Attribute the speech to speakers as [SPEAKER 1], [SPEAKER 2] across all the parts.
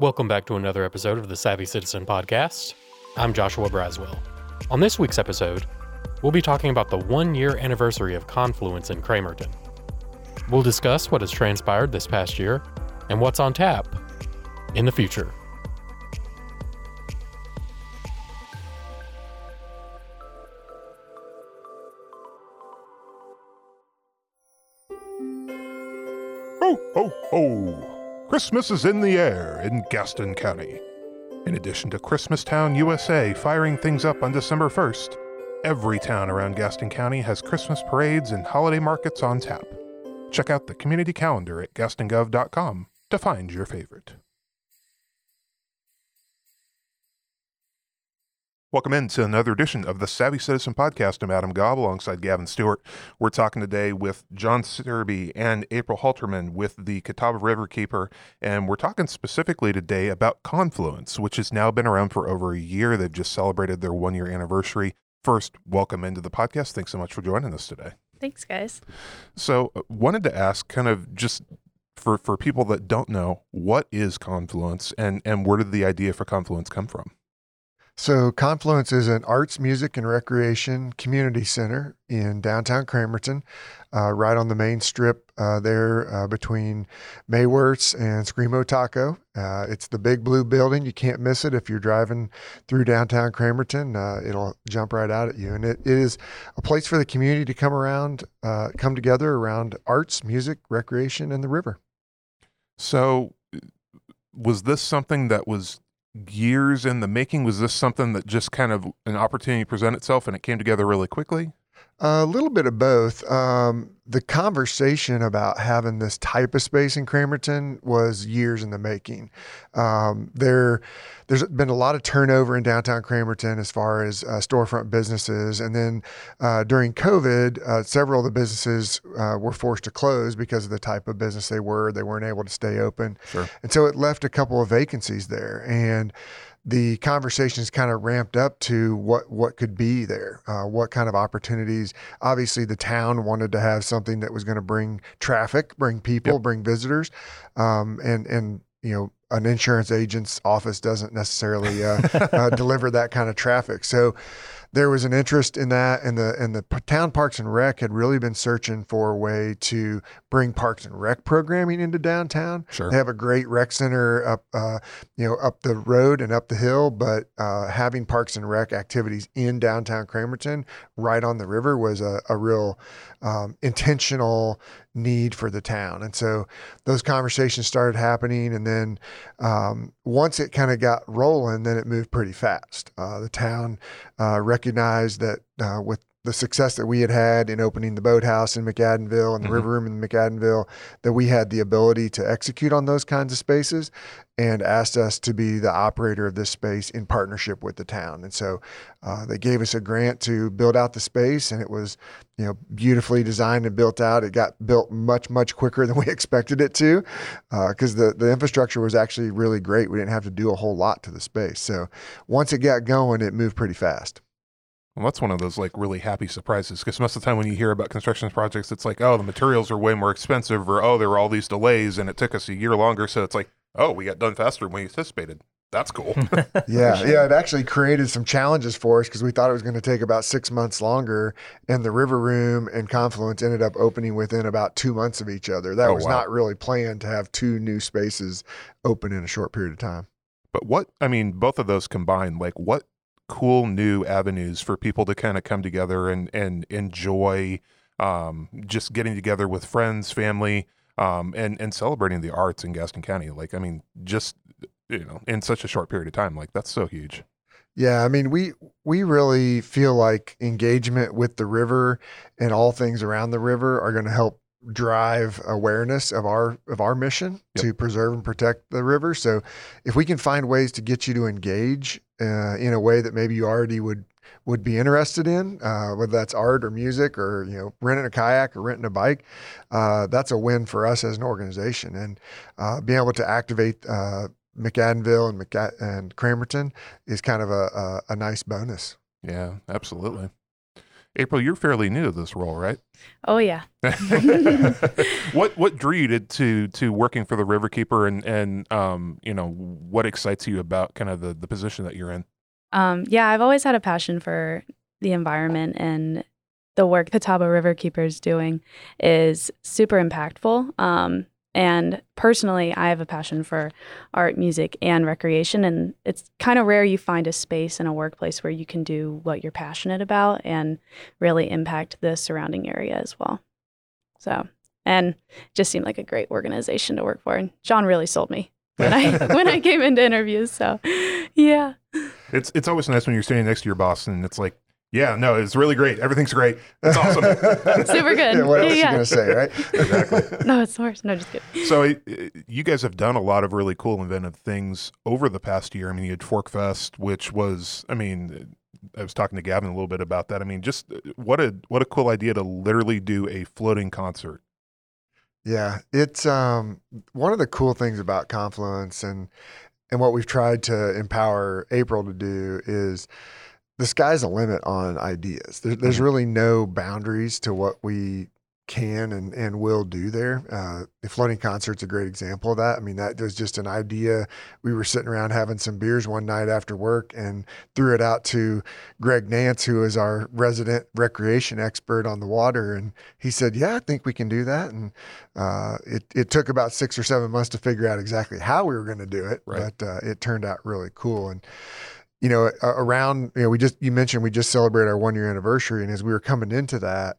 [SPEAKER 1] Welcome back to another episode of the Savvy Citizen Podcast. I'm Joshua Braswell. On this week's episode, we'll be talking about the one year anniversary of Confluence in Cramerton. We'll discuss what has transpired this past year and what's on tap in the future.
[SPEAKER 2] Christmas is in the air in Gaston County. In addition to Christmastown, USA firing things up on December 1st, every town around Gaston County has Christmas parades and holiday markets on tap. Check out the community calendar at gastongov.com to find your favorite. Welcome into another edition of the Savvy Citizen Podcast. I'm Adam Gobb alongside Gavin Stewart. We're talking today with John Searby and April Halterman with the Catawba River Keeper, and we're talking specifically today about Confluence, which has now been around for over a year. They've just celebrated their one year anniversary. First, welcome into the podcast. Thanks so much for joining us today.
[SPEAKER 3] Thanks, guys.
[SPEAKER 2] So, uh, wanted to ask kind of just for, for people that don't know, what is Confluence and, and where did the idea for Confluence come from?
[SPEAKER 4] So, Confluence is an arts, music, and recreation community center in downtown Cramerton, uh, right on the main strip uh, there uh, between Mayworth's and Screamo Taco. Uh, it's the big blue building. You can't miss it if you're driving through downtown Cramerton. Uh, it'll jump right out at you. And it, it is a place for the community to come around, uh, come together around arts, music, recreation, and the river.
[SPEAKER 2] So, was this something that was years in the making? Was this something that just kind of an opportunity presented itself and it came together really quickly?
[SPEAKER 4] A little bit of both. Um, the conversation about having this type of space in Cramerton was years in the making. Um, there, there's been a lot of turnover in downtown Cramerton as far as uh, storefront businesses, and then uh, during COVID, uh, several of the businesses uh, were forced to close because of the type of business they were. They weren't able to stay open,
[SPEAKER 2] Sure.
[SPEAKER 4] and so it left a couple of vacancies there, and the conversations kind of ramped up to what what could be there, uh, what kind of opportunities. Obviously, the town wanted to have something that was going to bring traffic, bring people,
[SPEAKER 2] Yep.
[SPEAKER 4] bring visitors, um, and and you know an insurance agent's office doesn't necessarily uh, uh, deliver that kind of traffic. So there was an interest in that, and the and the town parks and rec had really been searching for a way to bring parks and rec programming into downtown.
[SPEAKER 2] Sure.
[SPEAKER 4] They have a great rec center up, uh, you know, up the road and up the hill, but uh, having parks and rec activities in downtown Cramerton, right on the river, was a, a real um, intentional need for the town. And so those conversations started happening, and then um, once it kind of got rolling, then it moved pretty fast. Uh, the town uh, recognized that uh, with the success that we had had in opening the boathouse in McAdenville and the
[SPEAKER 2] Mhm.
[SPEAKER 4] river room in McAdenville, that we had the ability to execute on those kinds of spaces and asked us to be the operator of this space in partnership with the town. And so uh, they gave us a grant to build out the space, and it was you know beautifully designed and built out. It got built much much quicker than we expected it to, because the the infrastructure was actually really great. We didn't have to do a whole lot to the space. So once it got going, it moved pretty fast.
[SPEAKER 2] Well, that's one of those like really happy surprises because most of the time when you hear about construction projects, it's like, oh, the materials are way more expensive, or oh, there were all these delays and it took us a year longer. So it's like, oh, we got done faster than we anticipated. That's cool.
[SPEAKER 4] Yeah, yeah, it actually created some challenges for us because we thought it was going to take about six months longer, and the River Room and Confluence ended up opening within about two months of each other. That
[SPEAKER 2] Oh,
[SPEAKER 4] was
[SPEAKER 2] wow.
[SPEAKER 4] not really planned to have two new spaces open in a short period of time.
[SPEAKER 2] but what, I mean, both of those combined, like what cool new avenues for people to kind of come together and, and enjoy um, just getting together with friends, family, um, and, and celebrating the arts in Gaston County. Like, I mean, just, you know, in such a short period of time, like that's so huge.
[SPEAKER 4] Yeah, I mean, we we really feel like engagement with the river and all things around the river are going to help drive awareness of our of our mission
[SPEAKER 2] Yep.
[SPEAKER 4] to preserve and protect the river. So, if we can find ways to get you to engage uh, in a way that maybe you already would would be interested in, uh, whether that's art or music or you know renting a kayak or renting a bike, uh, that's a win for us as an organization. And uh, being able to activate uh, McAdenville and McA- and Cramerton is kind of a, a, a nice bonus.
[SPEAKER 2] Yeah, absolutely. April, you're fairly new to this role, right?
[SPEAKER 3] Oh yeah.
[SPEAKER 2] what what drew you to, to to working for the Riverkeeper, and and um you know what excites you about kind of the the position that you're in?
[SPEAKER 3] Um, yeah, I've always had a passion for the environment and the work the Catawba Riverkeeper is doing is super impactful. Um, and personally, I have a passion for art, music, and recreation. And it's kind of rare you find a space in a workplace where you can do what you're passionate about and really impact the surrounding area as well. So, and just seemed like a great organization to work for. And John really sold me when I when I came into interviews. So, yeah.
[SPEAKER 2] It's it's always nice when you're standing next to your boss and it's like, yeah, no, it's really great. Everything's great. It's awesome.
[SPEAKER 3] Super good.
[SPEAKER 4] Yeah, what else
[SPEAKER 3] Yeah,
[SPEAKER 4] are you going to say, right?
[SPEAKER 2] Exactly.
[SPEAKER 3] No, it's worse. No, just kidding.
[SPEAKER 2] So uh, you guys have done a lot of really cool inventive things over the past year. I mean, you had Fork Fest, which was, I mean, I was talking to Gavin a little bit about that. I mean, just uh, what a what a cool idea to literally do a floating concert.
[SPEAKER 4] Yeah, it's um, one of the cool things about Confluence and and what we've tried to empower April to do is the sky's the limit on ideas. There, there's
[SPEAKER 2] Mhm.
[SPEAKER 4] really no boundaries to what we can and, and will do there. Uh, the floating concert's a great example of that. I mean, that was just an idea. We were sitting around having some beers one night after work and threw it out to Greg Nance, who is our resident recreation expert on the water. And he said, Yeah, I think we can do that. And uh, it, it took about six or seven months to figure out exactly how we were going to do it,
[SPEAKER 2] Right.
[SPEAKER 4] but uh, it turned out really cool. And you know, around, you know, we just, you mentioned we just celebrated our one year anniversary. And as we were coming into that,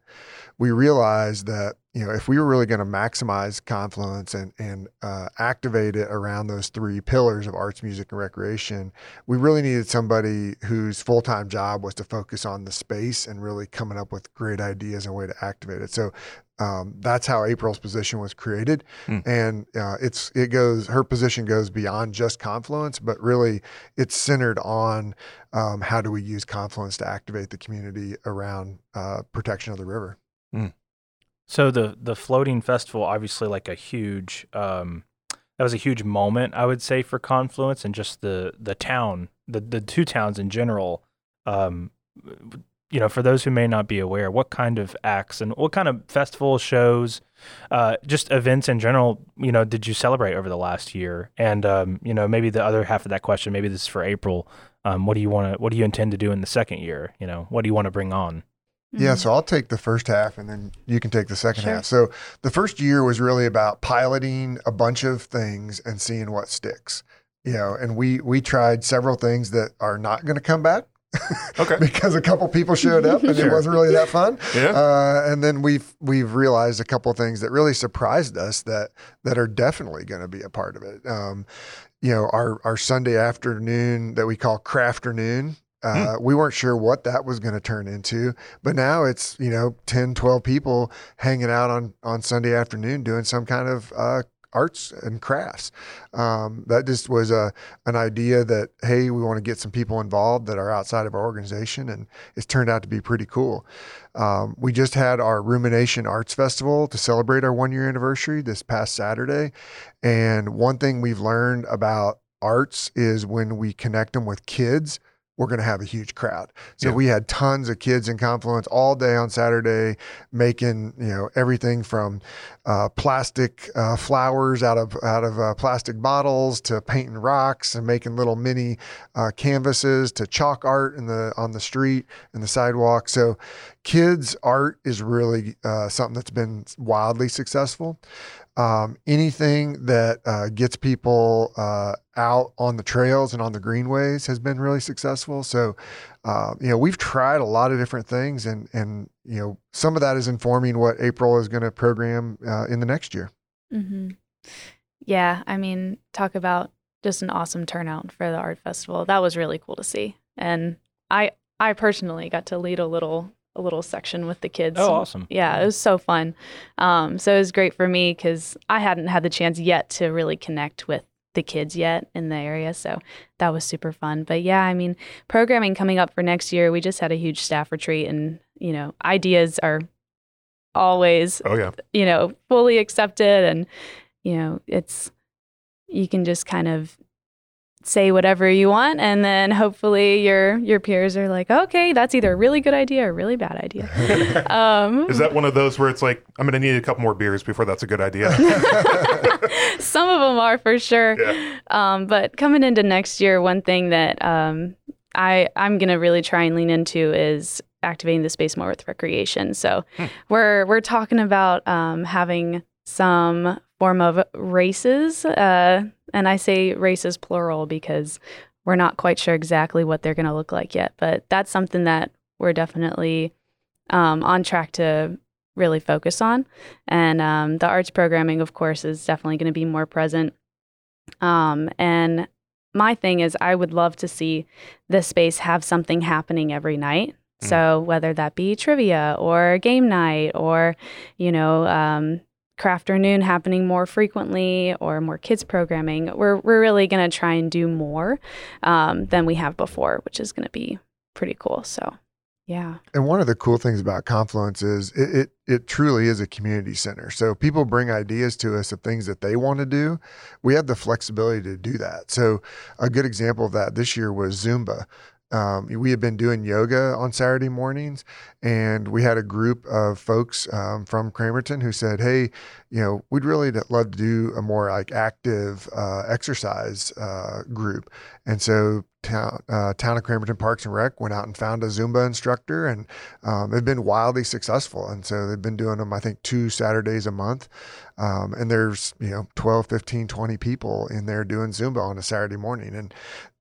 [SPEAKER 4] we realized that, you know, if we were really going to maximize Confluence and, and uh, activate it around those three pillars of arts, music, and recreation, we really needed somebody whose full time job was to focus on the space and really coming up with great ideas and way to activate it. So um, that's how April's position was created,
[SPEAKER 2] Hmm.
[SPEAKER 4] and uh, it's it goes her position goes beyond just Confluence, but really it's centered on um, how do we use Confluence to activate the community around uh, protection of the river.
[SPEAKER 5] So the the floating festival, obviously, like a huge, um, that was a huge moment, I would say, for Confluence and just the the town, the the two towns in general. Um, you know, for those who may not be aware, what kind of acts and what kind of festival shows, uh, just events in general, you know, did you celebrate over the last year? And um, you know, maybe the other half of that question, maybe this is for April. Um, what do you want to? What do you intend to do in the second year? You know, what do you want to bring on?
[SPEAKER 4] Yeah,
[SPEAKER 3] Mhm.
[SPEAKER 4] so I'll take the first half and then you can take the second
[SPEAKER 3] Sure.
[SPEAKER 4] half. So the first year was really about piloting a bunch of things and seeing what sticks. You know, and we we tried several things that are not going to come back
[SPEAKER 2] Okay.
[SPEAKER 4] because a couple people showed up and it wasn't really that fun.
[SPEAKER 2] Yeah.
[SPEAKER 4] Uh, and then we've we've realized a couple of things that really surprised us that that are definitely going to be a part of it. Um, you know, our our Sunday afternoon that we call Crafternoon. Uh, We weren't sure what that was going to turn into, but now it's you know 10, 12 people hanging out on on Sunday afternoon doing some kind of uh, arts and crafts. Um, that just was a an idea that hey, we want to get some people involved that are outside of our organization, and it's turned out to be pretty cool. Um, we just had our Rumination Arts Festival to celebrate our one year anniversary this past Saturday. And one thing we've learned about arts is when we connect them with kids, we're going to have a huge crowd. So
[SPEAKER 2] Yeah.
[SPEAKER 4] we had tons of kids in Confluence all day on Saturday, making you know everything from uh, plastic uh, flowers out of out of uh, plastic bottles to painting rocks and making little mini uh, canvases to chalk art in the on the street and the sidewalk. So kids art is really uh, something that's been wildly successful. Um, anything that uh, gets people uh, out on the trails and on the greenways has been really successful. So, uh, you know, we've tried a lot of different things, and and you know, some of that is informing what April is going to program uh, in the next year.
[SPEAKER 3] Mm-hmm. Yeah, I mean, talk about just an awesome turnout for the art festival. That was really cool to see, and I I personally got to lead a little a little section with the kids.
[SPEAKER 5] Oh, awesome.
[SPEAKER 3] Yeah, it was so fun. Um, so it was great for me because I hadn't had the chance yet to really connect with the kids yet in the area. So that was super fun. But yeah, I mean, programming coming up for next year, we just had a huge staff retreat and, you know, ideas are always
[SPEAKER 2] oh yeah.
[SPEAKER 3] you know, fully accepted. And, you know, it's, you can just kind of say whatever you want and then hopefully your your peers are like okay that's either a really good idea or a really bad idea um,
[SPEAKER 2] Is that one of those where it's like, I'm going to need a couple more beers before that's a good idea?
[SPEAKER 3] some of them are for sure
[SPEAKER 2] Yeah.
[SPEAKER 3] um, but coming into next year one thing that um, I, i'm going to really try and lean into is activating the space more with recreation so we're we're talking about um, having some form of races uh, and i say races plural because we're not quite sure exactly what they're going to look like yet but that's something that we're definitely um, on track to really focus on. And um, the arts programming of course is definitely going to be more present. Um, and my thing is i would love to see this space have something happening every night.
[SPEAKER 2] Mm.
[SPEAKER 3] so whether that be trivia or game night or you know um, crafternoon happening more frequently or more kids programming we're, we're really going to try and do more um, than we have before which is going to be pretty cool so yeah
[SPEAKER 4] And one of the cool things about Confluence is it, it it truly is a community center. So people bring ideas to us of things that they want to do. We have the flexibility to do that. So a good example of that this year was Zumba. Um, we had been doing yoga on Saturday mornings, and we had a group of folks um, from Cramerton who said, "Hey, you know, we'd really love to do a more like active uh, exercise uh, group." And so town, uh, town of Cramerton Parks and Rec went out and found a Zumba instructor, and um, they've been wildly successful. And so they've been doing them, I think, two Saturdays a month. Um, and there's, you know, 12, 15, 20 people in there doing Zumba on a Saturday morning. And,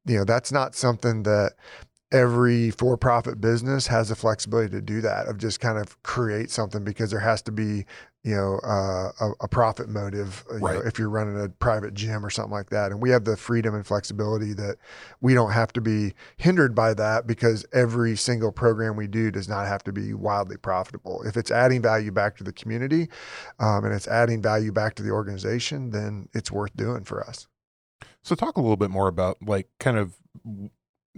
[SPEAKER 4] you know, that's not something that every for-profit business has the flexibility to do that of just kind of create something because there has to be you know uh, a, a profit motive uh, you
[SPEAKER 2] Right.
[SPEAKER 4] know, if you're running a private gym or something like that. And we have the freedom and flexibility that we don't have to be hindered by that because every single program we do does not have to be wildly profitable. If it's adding value back to the community um, and it's adding value back to the organization then it's worth doing for us
[SPEAKER 2] So talk a little bit more about like kind of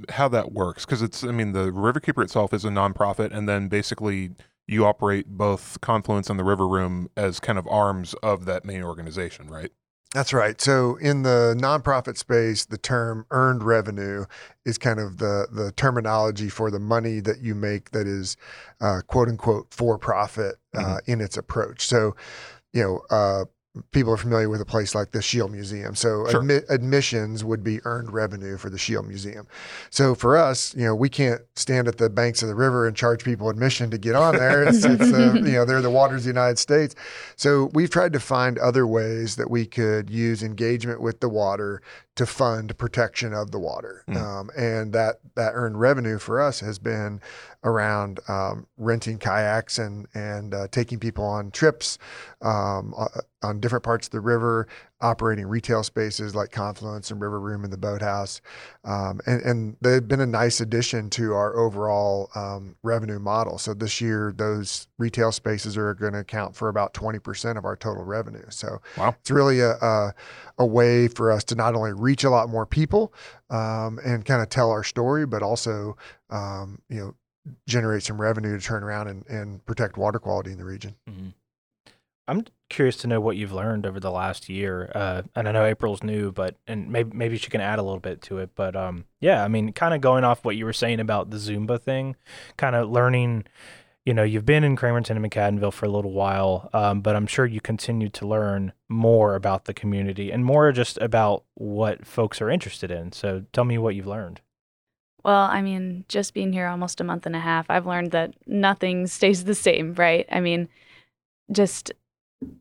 [SPEAKER 2] how that works because it's I mean the Riverkeeper itself is a nonprofit and then basically you operate both Confluence and the River Room as kind of arms of that main organization, right?
[SPEAKER 4] That's right. So in the nonprofit space, the term earned revenue is kind of the the terminology for the money that you make that is uh, quote unquote for profit uh, in its approach. So, you know, uh, people are familiar with a place like the Schiele Museum. So
[SPEAKER 2] Sure.
[SPEAKER 4] admi- admissions would be earned revenue for the Schiele Museum. So for us, you know, we can't stand at the banks of the river and charge people admission to get on there. It's, it's uh, you know, they're the waters of the United States. So we've tried to find other ways that we could use engagement with the water to fund protection of the water.
[SPEAKER 2] Mm.
[SPEAKER 4] Um, and that that earned revenue for us has been around um, renting kayaks and and uh, taking people on trips um, o- on different parts of the river, operating retail spaces like Confluence and River Room and the Boathouse, um, and and they've been a nice addition to our overall um, revenue model. So this year, those retail spaces are going to account for about twenty percent of our total revenue. So
[SPEAKER 2] Wow.
[SPEAKER 4] it's really a, a a way for us to not only reach a lot more people um, and kind of tell our story, but also um, you know generate some revenue to turn around and, and protect water quality in the region.
[SPEAKER 5] I'm curious to know what you've learned over the last year. Uh, and I know April's new, but and maybe maybe she can add a little bit to it. But um, yeah, I mean, kind of going off what you were saying about the Zumba thing, kind of learning. You know, you've been in Cramerton and McAdenville for a little while, um, but I'm sure you continue to learn more about the community and more just about what folks are interested in. So tell me what you've learned.
[SPEAKER 3] Well, I mean, just being here almost a month and a half, I've learned that nothing stays the same, right? I mean, just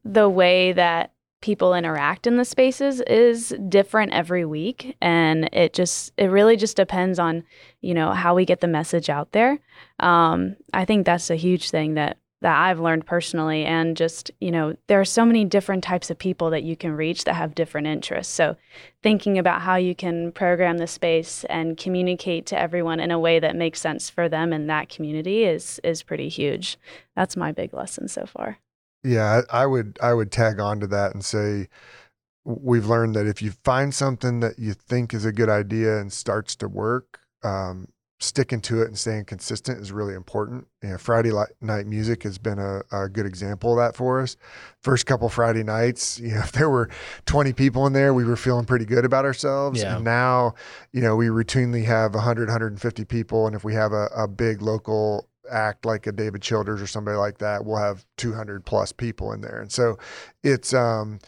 [SPEAKER 3] the way that people interact in the spaces is different every week. And it just it really just depends on you know how we get the message out there. Um, i think that's a huge thing that that i've learned personally and just you know there are so many different types of people that you can reach that have different interests. So thinking about how you can program the space and communicate to everyone in a way that makes sense for them in that community is is pretty huge. That's my big lesson so far
[SPEAKER 4] Yeah, I would I would tag on to that and say we've learned that if you find something that you think is a good idea and starts to work, um, sticking to it and staying consistent is really important. You know, Friday night music has been a, a good example of that for us. First couple Friday nights, you know, if there were 20 people in there, we were feeling pretty good about ourselves.
[SPEAKER 5] Yeah.
[SPEAKER 4] And now, you know, we routinely have 100, 150 people. And if we have a, a big local act like a David Childers or somebody like that, we'll have 200 plus people in there. And so it's, um,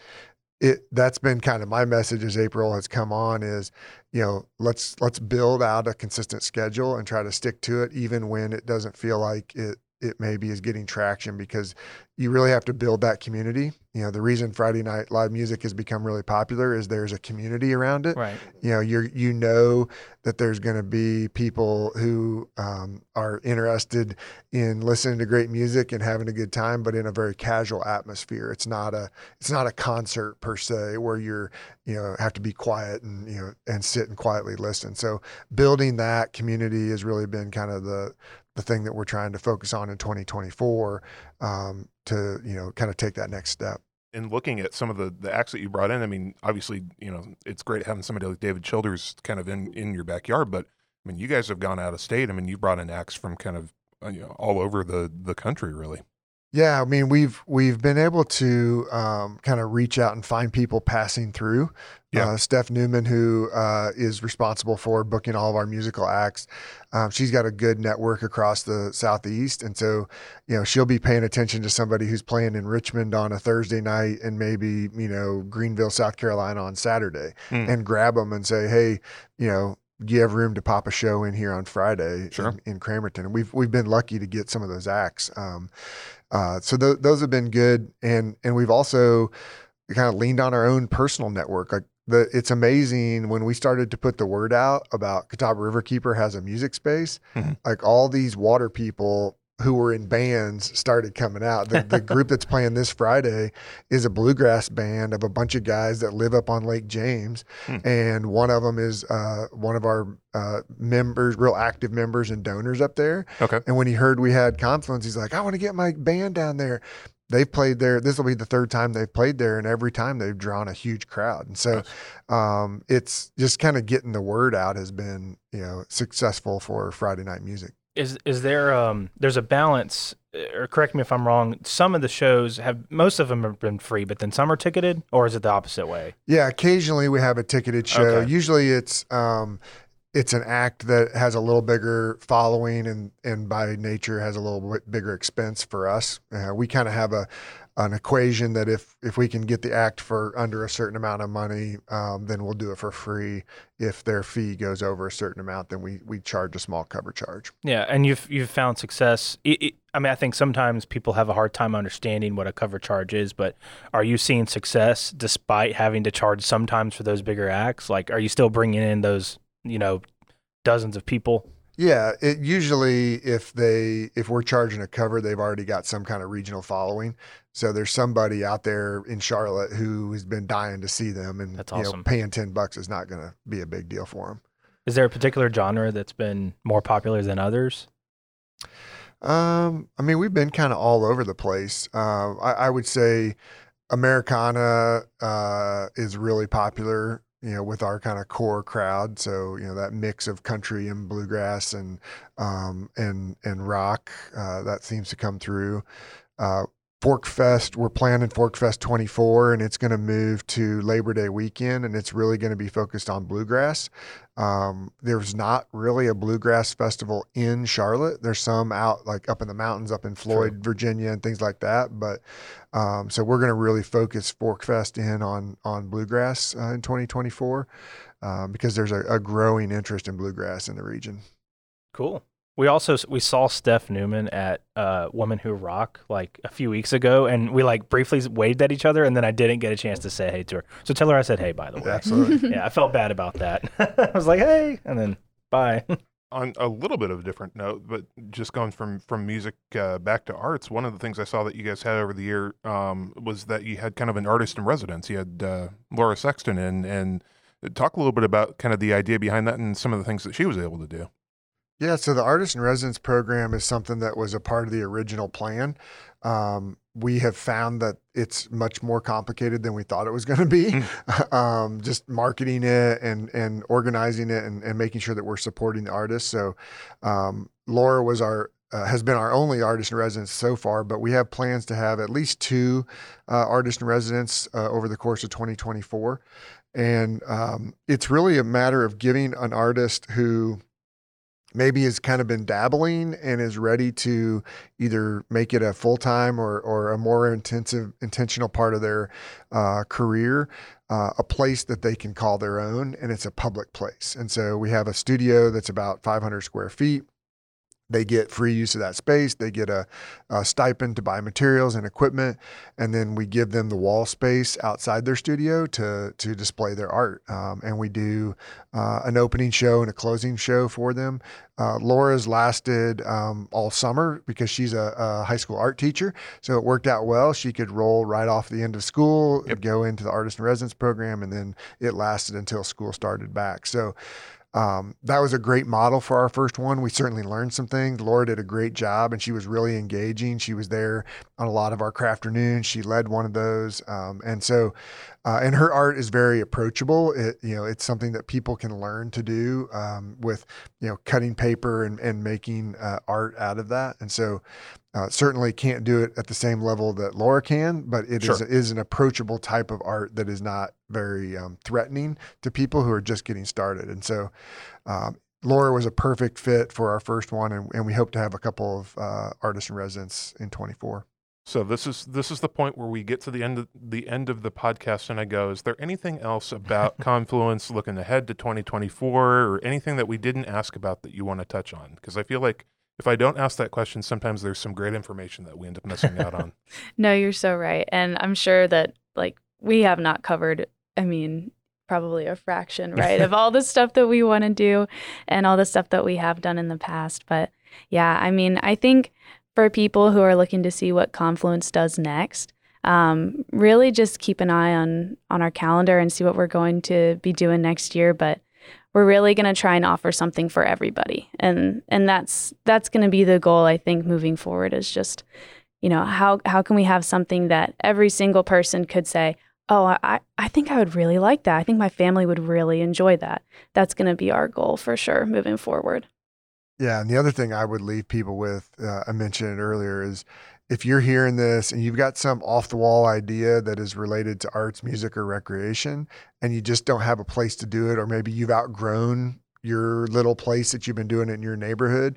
[SPEAKER 4] it that's been kind of my message as April has come on is, you know, let's let's build out a consistent schedule and try to stick to it even when it doesn't feel like it it maybe is getting traction because you really have to build that community. You know, the reason Friday night live music has become really popular is there's a community around it.
[SPEAKER 5] Right.
[SPEAKER 4] You know, you're you know that there's going to be people who um, are interested in listening to great music and having a good time, but in a very casual atmosphere. It's not a it's not a concert per se where you're you know have to be quiet and you know and sit and quietly listen. So building that community has really been kind of the the thing that we're trying to focus on in 2024 um, to you know kind of take that next step.
[SPEAKER 2] in looking at some of the, the acts that you brought in, I mean, obviously, you know, it's great having somebody like David Childers kind of in, in your backyard, but I mean, you guys have gone out of state. I mean, you brought in acts from kind of, uh, you know, all over the, the country, really.
[SPEAKER 4] Yeah, I mean we've we've been able to um, kind of reach out and find people passing through.
[SPEAKER 2] Yeah.
[SPEAKER 4] Uh, Steph Newman, who uh, is responsible for booking all of our musical acts, um, she's got a good network across the southeast, and so you know she'll be paying attention to somebody who's playing in Richmond on a Thursday night and maybe you know Greenville, South Carolina on Saturday,
[SPEAKER 2] Hmm.
[SPEAKER 4] and grab them and say, hey, you know. Do you have room to pop a show in here on Friday
[SPEAKER 2] Sure.
[SPEAKER 4] in, in Cramerton? And we've we've been lucky to get some of those acts. Um, uh, so th- those have been good, and and we've also kind of leaned on our own personal network. Like the, it's amazing when we started to put the word out about Catawba Riverkeeper has a music space.
[SPEAKER 2] Mhm.
[SPEAKER 4] Like all these water people who were in bands started coming out. The, the group that's playing this Friday is a bluegrass band of a bunch of guys that live up on Lake James,
[SPEAKER 2] Hmm.
[SPEAKER 4] and one of them is uh, one of our uh, members, real active members and donors up there.
[SPEAKER 2] Okay.
[SPEAKER 4] And when he heard we had Confluence, he's like, I want to get my band down there. They've played there. This will be the third time they've played there, and every time they've drawn a huge crowd. And so, um, it's just kind of getting the word out has been, you know, successful for Friday night music.
[SPEAKER 5] Is is there um there's a balance uh, or correct me if I'm wrong, some of the shows have most of them have been free, but then some are ticketed or is it the opposite way?
[SPEAKER 4] Yeah, occasionally we have a ticketed show.
[SPEAKER 5] Okay.
[SPEAKER 4] Usually it's um, it's an act that has a little bigger following and and by nature has a little bit bigger expense for us. Uh, we kind of have a an equation that if if we can get the act for under a certain amount of money, um, then we'll do it for free. If their fee goes over a certain amount, then we we charge a small cover charge.
[SPEAKER 5] Yeah, and you've you've found success. I I I mean, I think sometimes people have a hard time understanding what a cover charge is, but are you seeing success despite having to charge sometimes for those bigger acts? Like, are you still bringing in those, you know, dozens of people?
[SPEAKER 4] Yeah, it usually if they if we're charging a cover, they've already got some kind of regional following. So there's somebody out there in Charlotte who has been dying to see them, and
[SPEAKER 5] That's
[SPEAKER 4] you know, paying ten bucks is not going to be a big deal for them.
[SPEAKER 5] Is there a particular genre that's been more popular than others?
[SPEAKER 4] Um, I mean, we've been kind of all over the place. Uh, I, I would say Americana uh, is really popular, you know, with our kind of core crowd. So you know that mix of country and bluegrass and um, and and rock uh, that seems to come through. Uh, Fork Fest, we're planning Fork Fest 24, and it's going to move to Labor Day weekend, and it's really going to be focused on bluegrass. Um, there's not really a bluegrass festival in Charlotte. There's some out like up in the mountains, up in Floyd, Virginia, and things like that. But um, so we're going to really focus Fork Fest in on on bluegrass uh, in 2024 um, because there's a, a growing interest in bluegrass in the region.
[SPEAKER 5] Cool. We also we saw Steph Newman at uh, Women Who Rock like a few weeks ago, and we like briefly waved at each other, and then I didn't get a chance to say hey to her. So tell her I said hey, by the way.
[SPEAKER 4] Absolutely.
[SPEAKER 5] Yeah, I felt bad about that. I was like hey, and then bye.
[SPEAKER 2] on a little bit of a different note, but just going from from music uh, back to arts, one of the things I saw that you guys had over the year um, was that you had kind of an artist in residence. You had uh, Laura Sexton in, and talk a little bit about kind of the idea behind that and some of the things that she was able to do.
[SPEAKER 4] Yeah, so the artist in residence program is something that was a part of the original plan. Um, we have found that it's much more complicated than we thought it was going to be. um, just marketing it and and organizing it and, and making sure that we're supporting the artists. So um, Laura was our uh, has been our only artist in residence so far, but we have plans to have at least two uh, artist in residence uh, over the course of 2024. And um, it's really a matter of giving an artist who maybe has kind of been dabbling and is ready to either make it a full time or, or a more intensive, intentional part of their uh, career, uh, a place that they can call their own, and it's a public place. And so we have a studio that's about 500 square feet. They get free use of that space. They get a, a, stipend to buy materials and equipment, and then we give them the wall space outside their studio to to display their art. Um, and we do uh, an opening show and a closing show for them. Uh, Laura's lasted um, all summer because she's a, a, high school art teacher, so it worked out well. She could roll right off the end of school, yep. go into the artist in residence program, and then it lasted until school started back. So um, that was a great model for our first one. We certainly learned some things. Laura did a great job, and she was really engaging. She was there on a lot of our crafternoons. She led one of those, um, and so, uh, and her art is very approachable. It, you know, it's something that people can learn to do um, with, you know, cutting paper and and making uh, art out of that. And so, uh, certainly can't do it at the same level that Laura can, but it sure. is is an approachable type of art that is not very um, threatening to people who are just getting started. And so, um, Laura was a perfect fit for our first one, and, and we hope to have a couple of uh, artists in residence in 24.
[SPEAKER 2] So this is this is the point where we get to the end of the end of the podcast, and I go, "Is there anything else about Confluence looking ahead to 2024, or anything that we didn't ask about that you want to touch on?" Because I feel like if I don't ask that question, sometimes there's some great information that we end up missing out on.
[SPEAKER 3] no, you're so right. And I'm sure that like we have not covered, I mean, probably a fraction, right, of all the stuff that we want to do and all the stuff that we have done in the past. But yeah, I mean, I think for people who are looking to see what Confluence does next, um, really just keep an eye on on our calendar and see what we're going to be doing next year. But we're really going to try and offer something for everybody. And and that's that's going to be the goal i think moving forward is just you know how how can we have something that every single person could say oh i i think i would really like that. I think my family would really enjoy that. That's going to be our goal for sure moving forward
[SPEAKER 4] yeah and the other thing i would leave people with uh, i mentioned it earlier is if you're hearing this and you've got some off the wall idea that is related to arts, music, or recreation, and you just don't have a place to do it, or maybe you've outgrown your little place that you've been doing in your neighborhood,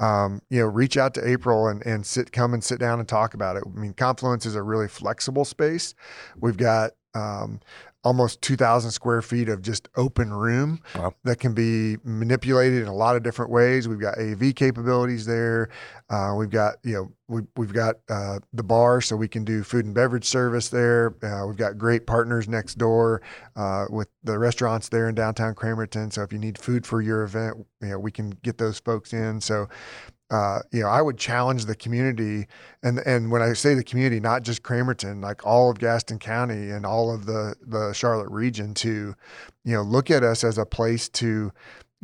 [SPEAKER 4] um, you know, reach out to April and, and sit, come and sit down and talk about it. I mean, Confluence is a really flexible space. We've got um, almost 2,000 square feet of just open room wow. that can be manipulated in a lot of different ways. We've got AV capabilities there. Uh, we've got, you know, we, we've got uh, the bar so we can do food and beverage service there. Uh, we've got great partners next door uh, with the restaurants there in downtown Cramerton. So if you need food for your event, you know, we can get those folks in. So uh, you know, I would challenge the community, and and when I say the community, not just Cramerton, like all of Gaston County and all of the the Charlotte region, to, you know, look at us as a place to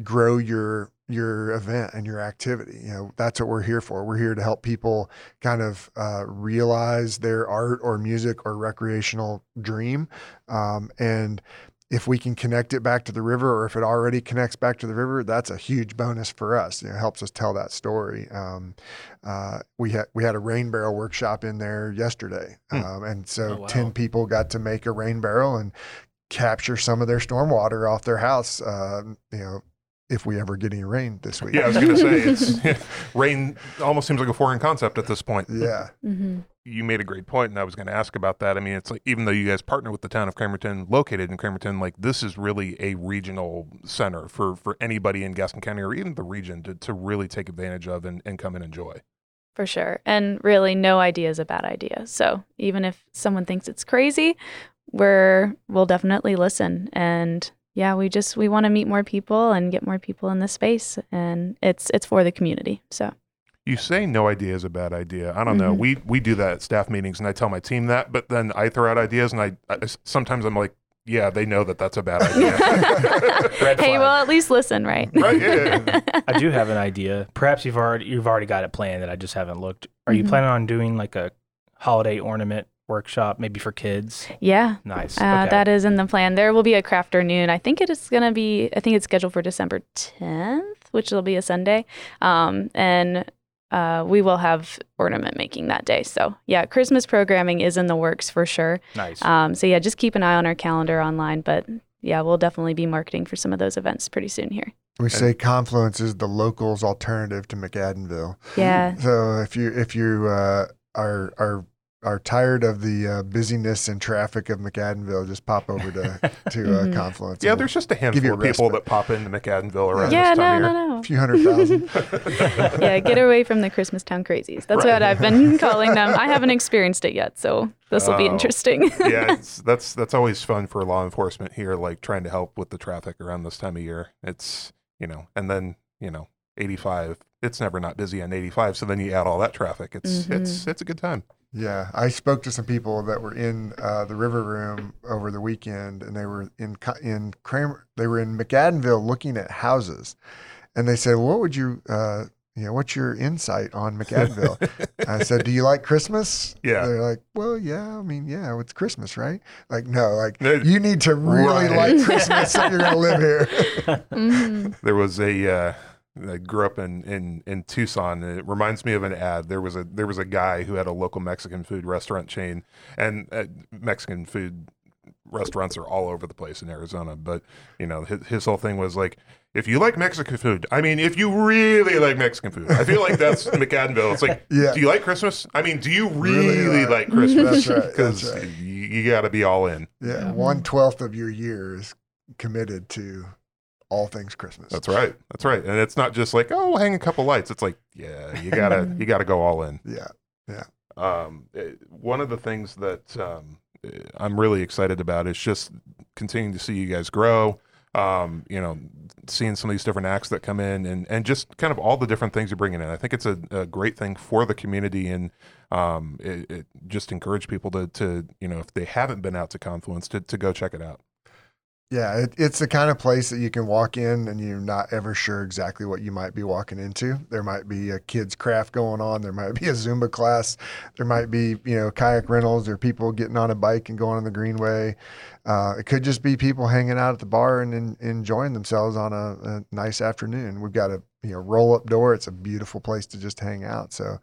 [SPEAKER 4] grow your your event and your activity. You know, that's what we're here for. We're here to help people kind of uh, realize their art or music or recreational dream, um, and if we can connect it back to the river or if it already connects back to the river, that's a huge bonus for us. It helps us tell that story. Um, uh, we had we had a rain barrel workshop in there yesterday, hmm. um, and so oh, wow. ten people got to make a rain barrel and capture some of their stormwater off their house. Uh, you know, if we ever get any rain this week.
[SPEAKER 2] Yeah, I was going to say it's rain almost seems like a foreign concept at this point.
[SPEAKER 4] Yeah.
[SPEAKER 3] Mm-hmm
[SPEAKER 2] you made a great point, and I was going to ask about that. I mean, it's like even though you guys partner with the town of Cramerton, located in Cramerton, like this is really a regional center for for anybody in Gaston County or even the region to to really take advantage of and, and come and enjoy.
[SPEAKER 3] For sure, and really, no idea is a bad idea. So even if someone thinks it's crazy, we're we'll definitely listen and yeah we just we want to meet more people and get more people in this space and it's it's for the community so
[SPEAKER 2] you say no idea is a bad idea. I don't mm-hmm. know. We we do that at staff meetings, and I tell my team that, but then I throw out ideas, and I, I sometimes I'm like, yeah, they know that that's a bad idea.
[SPEAKER 3] hey, well, at least listen, right?
[SPEAKER 2] right. Yeah.
[SPEAKER 5] I do have an idea. Perhaps you've already you've already got it planned that I just haven't looked. Are mm-hmm. you planning on doing like a holiday ornament workshop, maybe for kids.
[SPEAKER 3] Yeah.
[SPEAKER 5] Nice.
[SPEAKER 3] Uh,
[SPEAKER 5] okay.
[SPEAKER 3] That is in the plan. There will be a crafternoon. I think it is going to be, I think it's scheduled for December 10th, which will be a Sunday. Um, and uh, we will have ornament making that day. So, yeah, Christmas programming is in the works for sure.
[SPEAKER 5] nice.
[SPEAKER 3] Um, so, yeah, just keep an eye on our calendar online. But yeah, we'll definitely be marketing for some of those events pretty soon here.
[SPEAKER 4] We say Confluence is the locals' alternative to McAdenville.
[SPEAKER 3] Yeah.
[SPEAKER 4] So if you if you uh, are are are tired of the uh, busyness and traffic of McAdenville, just pop over to to uh,
[SPEAKER 3] Mhm.
[SPEAKER 4] Confluence.
[SPEAKER 2] Yeah, there's just a handful of people that pop into McAdenville around
[SPEAKER 3] yeah,
[SPEAKER 2] this time
[SPEAKER 3] no,
[SPEAKER 2] of
[SPEAKER 3] no,
[SPEAKER 2] year.
[SPEAKER 3] no.
[SPEAKER 4] a few hundred thousand.
[SPEAKER 3] yeah, get away from the Christmas town crazies. That's
[SPEAKER 2] Right.
[SPEAKER 3] what I've been calling them. I haven't experienced it yet, so this will be
[SPEAKER 2] Oh.
[SPEAKER 3] interesting.
[SPEAKER 2] yeah, it's, that's that's always fun for law enforcement here, like trying to help with the traffic around this time of year. It's you know, and then you know, 85. It's never not busy on 85. So then you add all that traffic. It's it's it's a good time.
[SPEAKER 4] Yeah, I spoke to some people that were in uh, the river room over the weekend, and they were in Co- in Kramer. They were in McAdenville looking at houses, and they said, "What would you, uh, you know, what's your insight on McAdenville?" I said, "Do you like Christmas?"
[SPEAKER 2] Yeah.
[SPEAKER 4] They're like, "Well, yeah. I mean, yeah, it's Christmas, right?" Like, no, like
[SPEAKER 2] No,
[SPEAKER 4] you need to really
[SPEAKER 2] right.
[SPEAKER 4] like Christmas if you're gonna live here.
[SPEAKER 3] Mhm.
[SPEAKER 2] There was a uh, I grew up in, in in Tucson. And it reminds me of an ad. There was a there was a guy who had a local Mexican food restaurant chain, and uh, Mexican food restaurants are all over the place in Arizona. But you know, his, his whole thing was like, if you like Mexican food, I mean, if you really like Mexican food, I feel like that's McAdenville. It's like,
[SPEAKER 4] Yeah.
[SPEAKER 2] do you like Christmas? I mean, do you
[SPEAKER 4] Really
[SPEAKER 2] really,
[SPEAKER 4] like-
[SPEAKER 2] like Christmas?
[SPEAKER 4] That's right,
[SPEAKER 2] Because
[SPEAKER 4] right.
[SPEAKER 2] you, you got to be all in.
[SPEAKER 4] Yeah,
[SPEAKER 3] Yeah.
[SPEAKER 4] one twelfth of your year is committed to all things Christmas.
[SPEAKER 2] That's right. That's right. And it's not just like, oh, hang a couple lights. It's like, yeah, you gotta you gotta go all in.
[SPEAKER 4] Yeah. Yeah.
[SPEAKER 2] Um, eh, one of the things that um, eh, I'm really excited about is just continuing to see you guys grow. Um, you know, seeing some of these different acts that come in, and and just kind of all the different things you're bringing in. I think it's a, a great thing for the community, and um, it, it just encourage people to to you know if they haven't been out to Confluence to to go check it out.
[SPEAKER 4] Yeah, it, it's the kind of place that you can walk in and you're not ever sure exactly what you might be walking into. There might be a kids craft going on. There might be a Zumba class. There might be you know kayak rentals or people getting on a bike and going on the greenway. Uh, it could just be people hanging out at the bar and, en- enjoying themselves on a, a nice afternoon. We've got a you know roll up door. It's a beautiful place to just hang out. So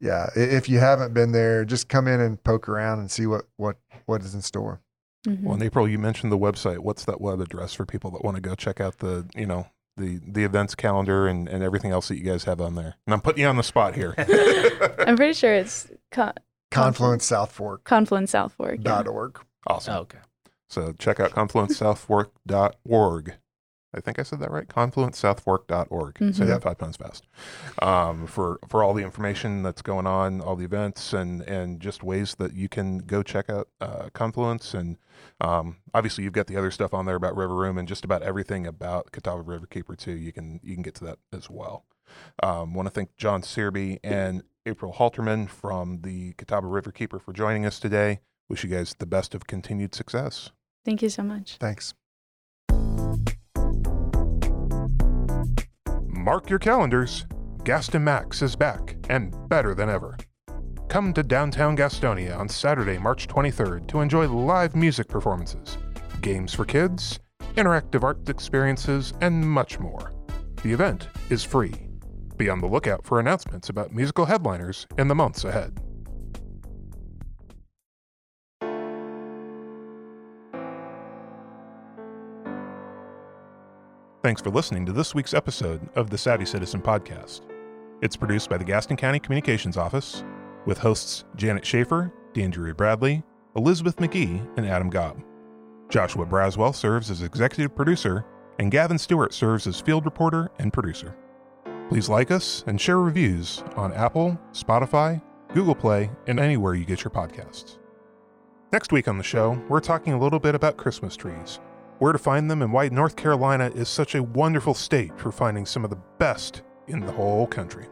[SPEAKER 4] yeah, if you haven't been there, just come in and poke around and see what what what is in store.
[SPEAKER 3] Mhm.
[SPEAKER 2] Well, in April, you mentioned the website. What's that web address for people that want to go check out the, you know, the the events calendar and, and everything else that you guys have on there? And I'm putting you on the spot here.
[SPEAKER 3] I'm pretty sure it's Con-
[SPEAKER 4] Confluence South Fork.
[SPEAKER 3] Confluence South Fork. yeah.
[SPEAKER 4] Dot org.
[SPEAKER 2] awesome.
[SPEAKER 5] Oh, okay.
[SPEAKER 2] So check out Confluence confluencesouthfork.org. I think I said that right. Confluencesouthfork.org. Say
[SPEAKER 3] Mhm.
[SPEAKER 2] that five times fast. Um, for for all the information that's going on, all the events, and and just ways that you can go check out uh, Confluence. And um, obviously, you've got the other stuff on there about River Room and just about everything about Catawba Riverkeeper too. You can you can get to that as well. Um, Want to thank John Searby and April Halterman from the Catawba Riverkeeper for joining us today. Wish you guys the best of continued success.
[SPEAKER 3] Thank you so much.
[SPEAKER 4] Thanks.
[SPEAKER 2] Mark your calendars. Gaston Max is back and better than ever. Come to downtown Gastonia on Saturday, March 23rd to enjoy live music performances, games for kids, interactive art experiences, and much more. The event is free. Be on the lookout for announcements about musical headliners in the months ahead. Thanks for listening to this week's episode of the Savvy Citizen Podcast. It's produced by the Gaston County Communications Office with hosts Janet Schaefer, D'Andrea Bradley, Elizabeth McGee, and Adam Gobb. Joshua Braswell serves as executive producer, and Gavin Stewart serves as field reporter and producer. Please like us and share reviews on Apple, Spotify, Google Play, and anywhere you get your podcasts. Next week on the show, we're talking a little bit about Christmas trees, where to find them, and why North Carolina is such a wonderful state for finding some of the best in the whole country.